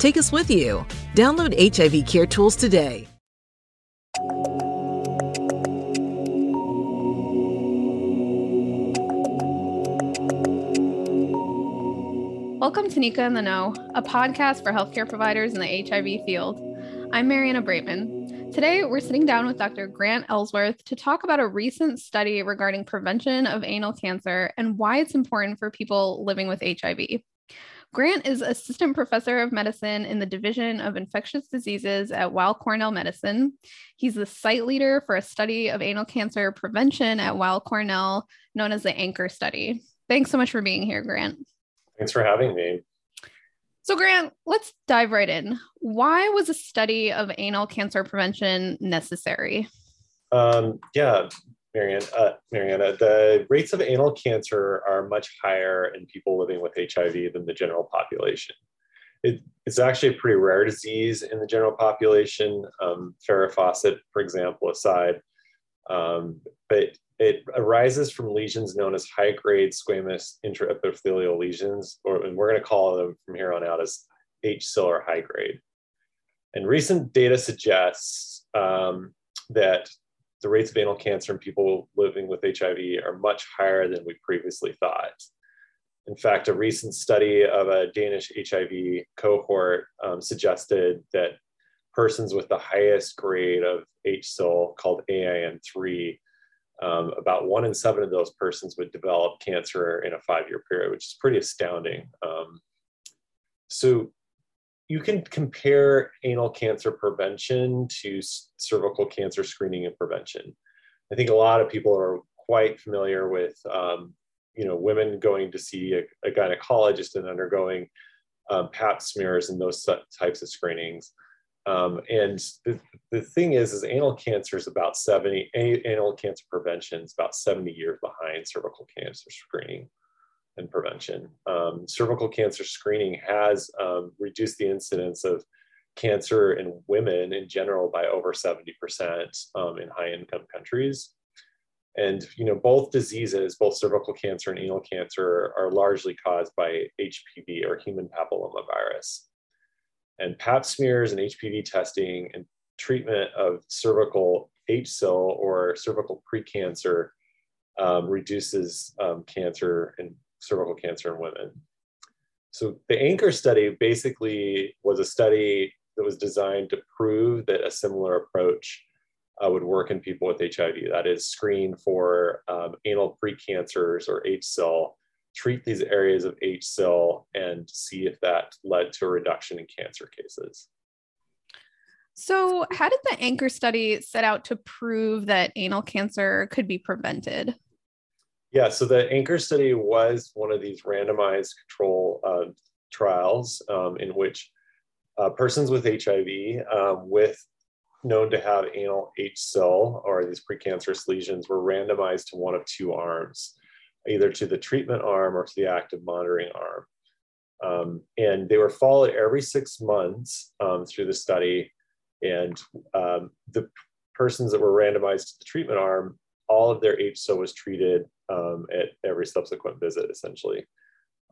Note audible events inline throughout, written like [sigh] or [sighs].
Take us with you. Download HIV Care Tools today. Welcome to NECA in the Know, a podcast for healthcare providers in the HIV field. I'm Mariana Braitman. Today, we're sitting down with Dr. Grant Ellsworth to talk about a recent study regarding prevention of anal cancer and why it's important for people living with HIV. Grant is assistant professor of medicine in the Division of Infectious Diseases at Weill Cornell Medicine. He's the site leader for a study of anal cancer prevention at Weill Cornell, known as the ANCHOR study. Thanks so much for being here, Grant. Thanks for having me. So, Grant, let's dive right in. Why was a study of anal cancer prevention necessary? Um, yeah, Marianne, uh, Mariana, the rates of anal cancer are much higher in people living with HIV than the general population. It, it's actually a pretty rare disease in the general population, um, Farrah Fawcett, for example, aside. Um, but it arises from lesions known as high grade squamous intraepithelial lesions, or, and we're going to call them from here on out as HSIL or high grade. And recent data suggests um, that the rates of anal cancer in people living with HIV are much higher than we previously thought. In fact, a recent study of a Danish HIV cohort um, suggested that persons with the highest grade of HSIL, called AIN3, um, about one in seven of those persons would develop cancer in a five year period, which is pretty astounding. Um, so, you can compare anal cancer prevention to cervical cancer screening and prevention. I think a lot of people are quite familiar with, um, you know, women going to see a, a gynecologist and undergoing um, pap smears and those types of screenings. Um, and the, the thing is, is anal cancer is about 70, anal cancer prevention is about 70 years behind cervical cancer screening and prevention. Um, cervical cancer screening has um, reduced the incidence of cancer in women in general by over 70% um, in high income countries. And you know, both diseases, both cervical cancer and anal cancer, are largely caused by HPV or human papillomavirus. And pap smears and HPV testing and treatment of cervical HSIL or cervical precancer um, reduces um, cancer and cervical cancer in women. So the ANCHOR study basically was a study that was designed to prove that a similar approach uh, would work in people with HIV. That is, screen for um, anal precancers or HSIL, treat these areas of HSIL, and see if that led to a reduction in cancer cases. So, how did the ANCHOR study set out to prove that anal cancer could be prevented? Yeah, so the ANCHOR study was one of these randomized control uh, trials um, in which uh, persons with HIV um, with known to have anal HSIL or these precancerous lesions were randomized to one of two arms, either to the treatment arm or to the active monitoring arm. Um, and they were followed every six months um, through the study. And um, the persons that were randomized to the treatment arm, all of their HSIL was treated um, at every subsequent visit, essentially.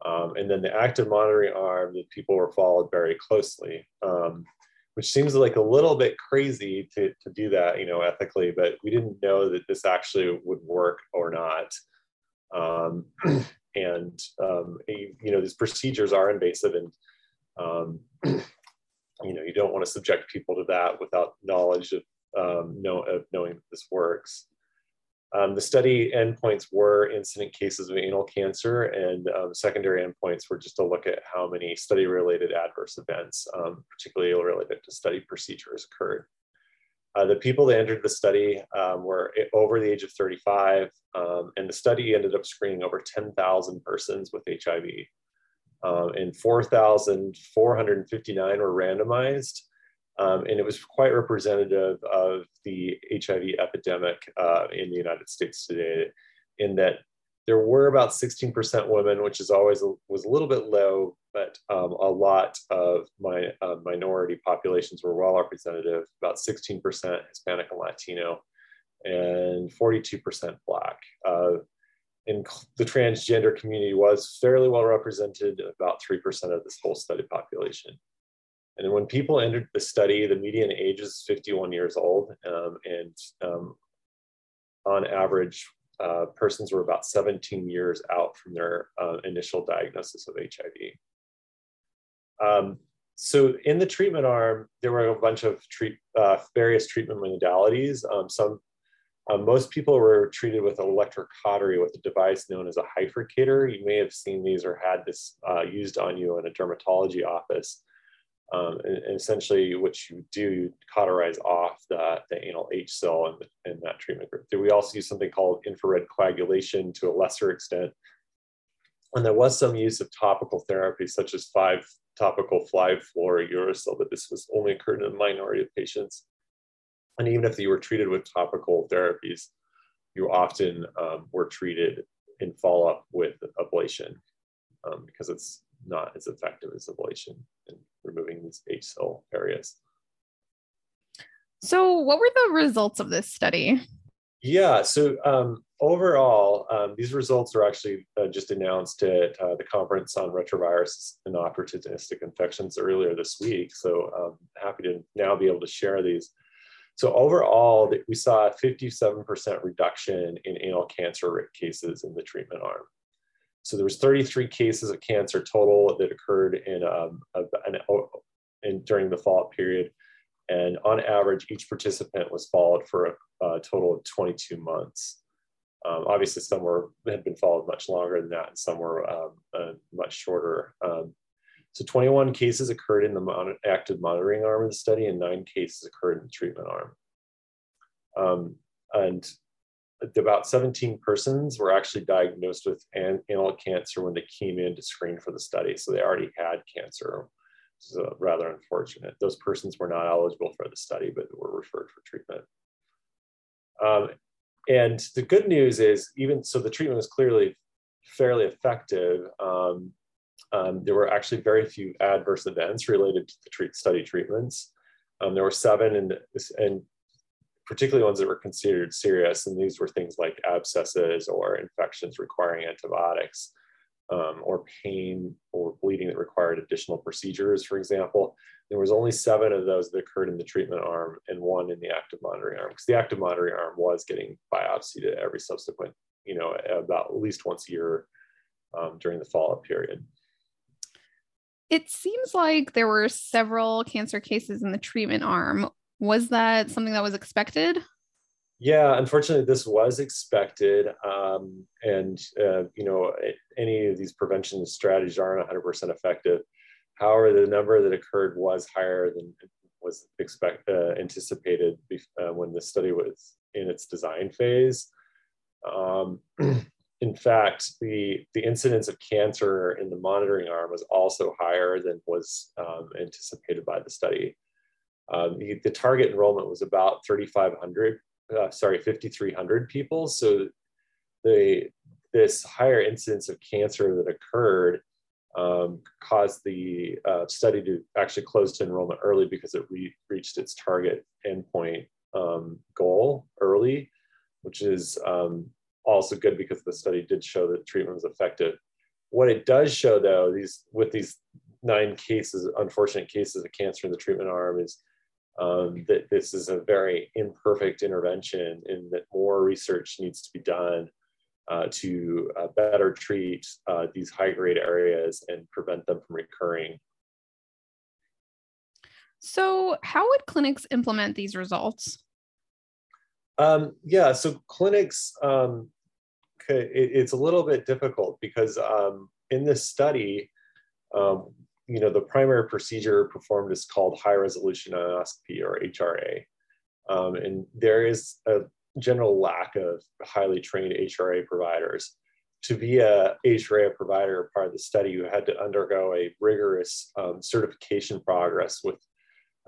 Um, and then the active monitoring arm, that people were followed very closely, um, which seems like a little bit crazy to, to do that, you know, ethically, but we didn't know that this actually would work or not. Um, [clears throat] and, um, you know, these procedures are invasive and um, [clears throat] you know, you don't want to subject people to that without knowledge of, know, of knowing that this works. Um, the study endpoints were incident cases of anal cancer, and um, secondary endpoints were just to look at how many study related adverse events, um, particularly related to study procedures, occurred. Uh, the people that entered the study um, were over the age of 35, um, and the study ended up screening over 10,000 persons with HIV. Um, and 4,459 were randomized, um, and it was quite representative of the HIV epidemic uh, in the United States today, in that there were about 16% women, which is always was a little bit low, but um, a lot of my uh, minority populations were well representative, about 16% Hispanic and Latino, and 42% Black. Uh, in the transgender community was fairly well represented, about 3% of this whole study population. And when people entered the study, the median age is 51 years old, um, and um, on average, uh, persons were about 17 years out from their uh, initial diagnosis of HIV. Um, so in the treatment arm, there were a bunch of treat, uh, various treatment modalities. Um, some, um, most people were treated with electrocautery with a device known as a hyfrecator. You may have seen these or had this uh, used on you in a dermatology office. Um, and, and, essentially what you do, you cauterize off the, the anal HSIL in, in that treatment group. We also use something called infrared coagulation to a lesser extent. And there was some use of topical therapy, such as five topical fluorouracil, but this was only occurred in a minority of patients. And even if you were treated with topical therapies, you often um, were treated in follow-up with ablation um, because it's not as effective as ablation in removing these HSIL areas. So, what were the results of this study? Yeah, so um, overall, um, these results are actually uh, just announced at uh, the conference on retrovirus and opportunistic infections earlier this week. So, um, happy to now be able to share these. So, overall, we saw a 57% reduction in anal cancer cases in the treatment arm. So there was 33 cases of cancer total that occurred in, um, an, in during the follow-up period. And on average, each participant was followed for a, a total of 22 months. Um, obviously, some were had been followed much longer than that, and some were um, uh, much shorter. Um, so 21 cases occurred in the mon active monitoring arm of the study, and nine cases occurred in the treatment arm. Um, and about 17 persons were actually diagnosed with anal cancer when they came in to screen for the study. So they already had cancer, which is rather unfortunate. Those persons were not eligible for the study, but were referred for treatment. Um, and the good news is, even so, the treatment was clearly fairly effective. Um, um, there were actually very few adverse events related to the treat study treatments. Um, there were seven, and, and particularly ones that were considered serious. And these were things like abscesses or infections requiring antibiotics, um, or pain or bleeding that required additional procedures, for example. There was only seven of those that occurred in the treatment arm and one in the active monitoring arm, because the active monitoring arm was getting biopsied at every subsequent, you know, about at least once a year um, during the follow-up period. It seems like there were several cancer cases in the treatment arm. Was that something that was expected? Yeah, unfortunately, this was expected. Um, and, uh, you know, any of these prevention strategies aren't 100% effective. However, the number that occurred was higher than was expect, uh, anticipated uh, when the study was in its design phase. Um, [clears throat] in fact, the, the incidence of cancer in the monitoring arm was also higher than was um, anticipated by the study. Um, the, the, target enrollment was about 3,500, uh, sorry, 5,300 people. So the, this higher incidence of cancer that occurred um, caused the uh, study to actually close to enrollment early because it re reached its target endpoint um, goal early, which is um, also good because the study did show that treatment was effective. What it does show, though, these with these nine cases, unfortunate cases of cancer in the treatment arm, is um, that this is a very imperfect intervention and that more research needs to be done uh, to uh, better treat uh, these high grade areas and prevent them from recurring. So, how would clinics implement these results? Um, yeah, so clinics, um, it, it's a little bit difficult because um, in this study, um, you know, the primary procedure performed is called high resolution anoscopy or HRA. Um, and there is a general lack of highly trained HRA providers. To be a HRA provider part of the study, you had to undergo a rigorous um, certification progress with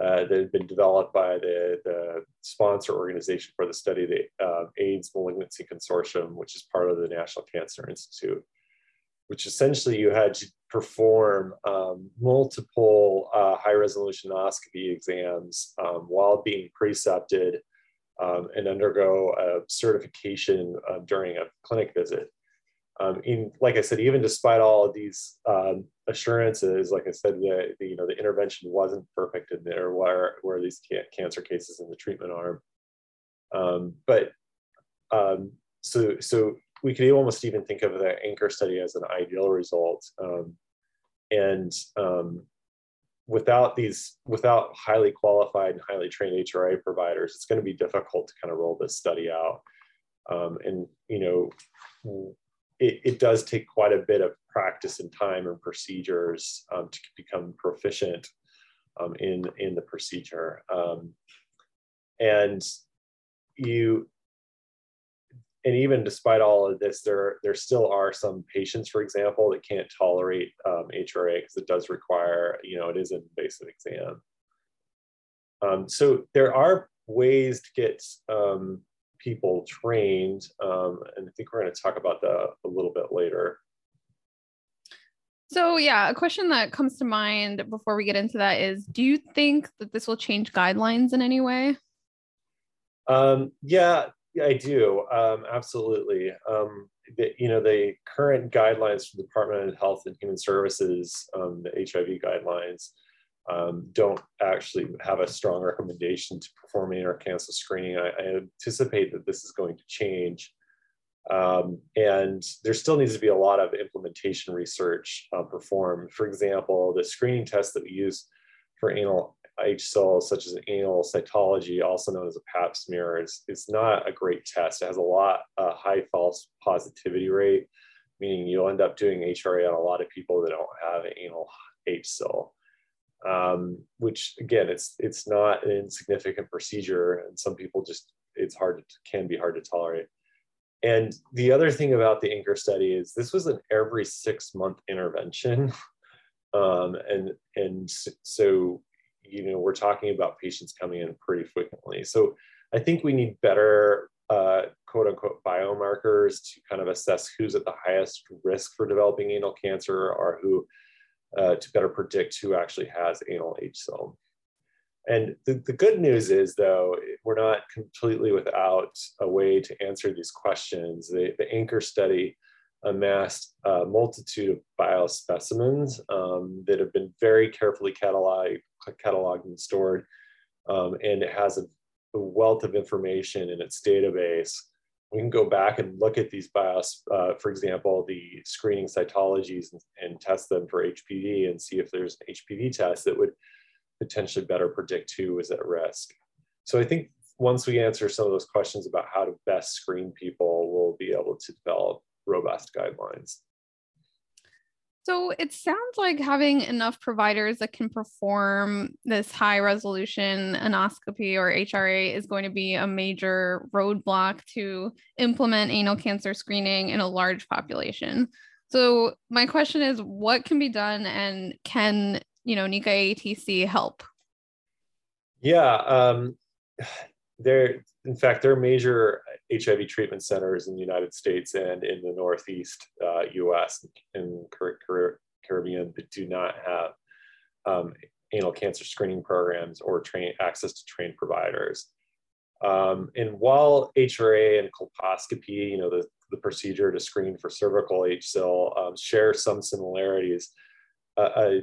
uh, that had been developed by the, the sponsor organization for the study, the uh, AIDS Malignancy Consortium, which is part of the National Cancer Institute, which essentially you had to perform um, multiple uh, high resolution endoscopy exams um, while being precepted um, and undergo a certification uh, during a clinic visit. Um, in, like I said, even despite all of these um, assurances, like I said, the, the, you know the intervention wasn't perfect in there. Where where these cancer cases in the treatment arm, um, but so so we could almost even think of the anchor study as an ideal result. Um, and um, without these without highly qualified and highly trained HRA providers, it's going to be difficult to kind of roll this study out. Um, and you know it, it, does take quite a bit of practice and time and procedures um, to become proficient um, in in the procedure. Um, and you and even despite all of this, there there still are some patients, for example, that can't tolerate um, HRA because it does require, you know, it is an invasive exam. Um, so there are ways to get um, people trained. Um, and I think we're going to talk about that a little bit later. So, yeah, a question that comes to mind before we get into that is Do you think that this will change guidelines in any way? Um, yeah, I do. Um, absolutely. Um, the, you know, the current guidelines from the Department of Health and Human Services, um, the HIV guidelines, um, don't actually have a strong recommendation to perform anal cancer screening. I, I, anticipate that this is going to change. Um, and there still needs to be a lot of implementation research uh, performed. For example, the screening test that we use for anal HSIL, such as an anal cytology, also known as a pap smear, is, is not a great test. It has a lot, a high false positivity rate, meaning you'll end up doing HRA on a lot of people that don't have an anal HSIL um, which again, it's it's not an insignificant procedure, and some people just it's hard to, can be hard to tolerate. And the other thing about the Anchor study is this was an every six month intervention, [laughs] um, and and so you know we're talking about patients coming in pretty frequently. So I think we need better uh, quote unquote biomarkers to kind of assess who's at the highest risk for developing anal cancer or who uh, to better predict who actually has anal HSIL. And the, the good news is, though, we're not completely without a way to answer these questions. The, the Anchor study amassed a multitude of biospecimens um, that have been very carefully cataloged, cataloged and stored. Um, and it has a, a, wealth of information in its database we can go back and look at these bios, uh, for example, the screening cytologies and, and, test them for HPV and see if there's an HPV test that would potentially better predict who is at risk. So I think once we answer some of those questions about how to best screen people, we'll be able to develop robust guidelines. So it sounds like having enough providers that can perform this high resolution anoscopy or HRA is going to be a major roadblock to implement anal cancer screening in a large population. So my question is what can be done and can, you know, NECA AETC help? Yeah, um, [sighs] there in fact there are major hiv treatment centers in the united states and in the northeast uh, us and caribbean that do not have um, anal cancer screening programs or train access to trained providers. Um, and while hra and colposcopy you know the, the procedure to screen for cervical hsil um, share some similarities uh, a,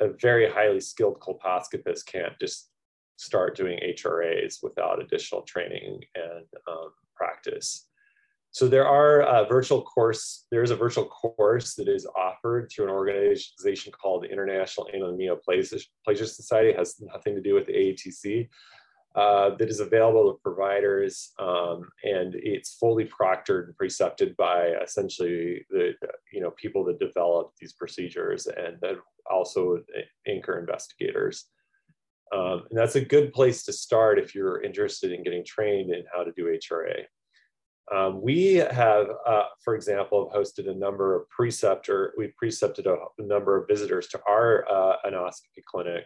a very highly skilled colposcopist can't just start doing HRAs without additional training and um, practice. so there are a virtual course, there is a virtual course that is offered through an organization called International Neoplasia Society. It has nothing to do with AETC. Uh, that is available to providers um, and it's fully proctored and precepted by essentially the you know people that develop these procedures and that also anchor investigators um, and that's a good place to start if you're interested in getting trained in how to do hra um, we have, uh, for example, hosted a number of preceptor, we've precepted a, number of visitors to our uh, anoscopy clinic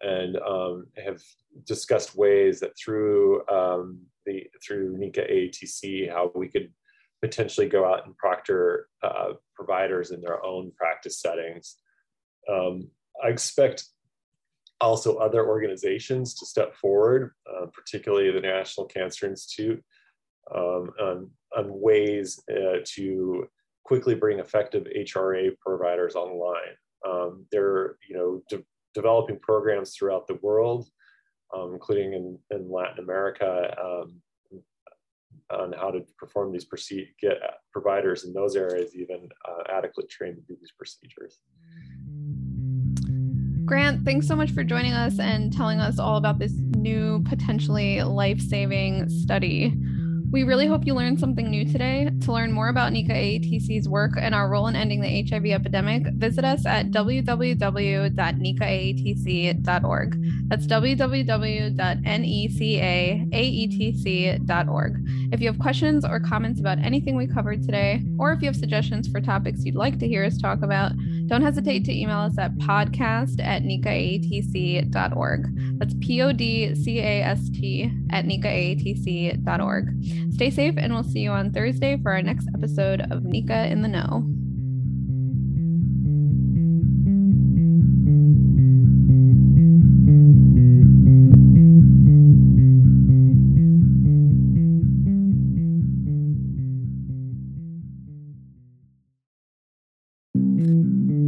and um, have discussed ways that through um, the through NECA AETC, how we could potentially go out and proctor uh, providers in their own practice settings. Um, I expect also other organizations to step forward, uh, particularly the National Cancer Institute, um, on, on ways uh, to quickly bring effective HRA providers online. Um, they're you know de- developing programs throughout the world, um, including in, in, Latin America, um, on how to perform these procedures, get providers in those areas even uh, adequately trained to do these procedures. Grant, thanks so much for joining us and telling us all about this new potentially life saving study. We really hope you learned something new today. To learn more about NECA AETC's work and our role in ending the HIV epidemic, visit us at www.necaatc.org. That's www.necaatc.org. If you have questions or comments about anything we covered today, or if you have suggestions for topics you'd like to hear us talk about, don't hesitate to email us at podcast at necaatc.org. That's P O D C A S T at necaatc.org. Stay safe, and we'll see you on Thursday for our next episode of NECA in the Know.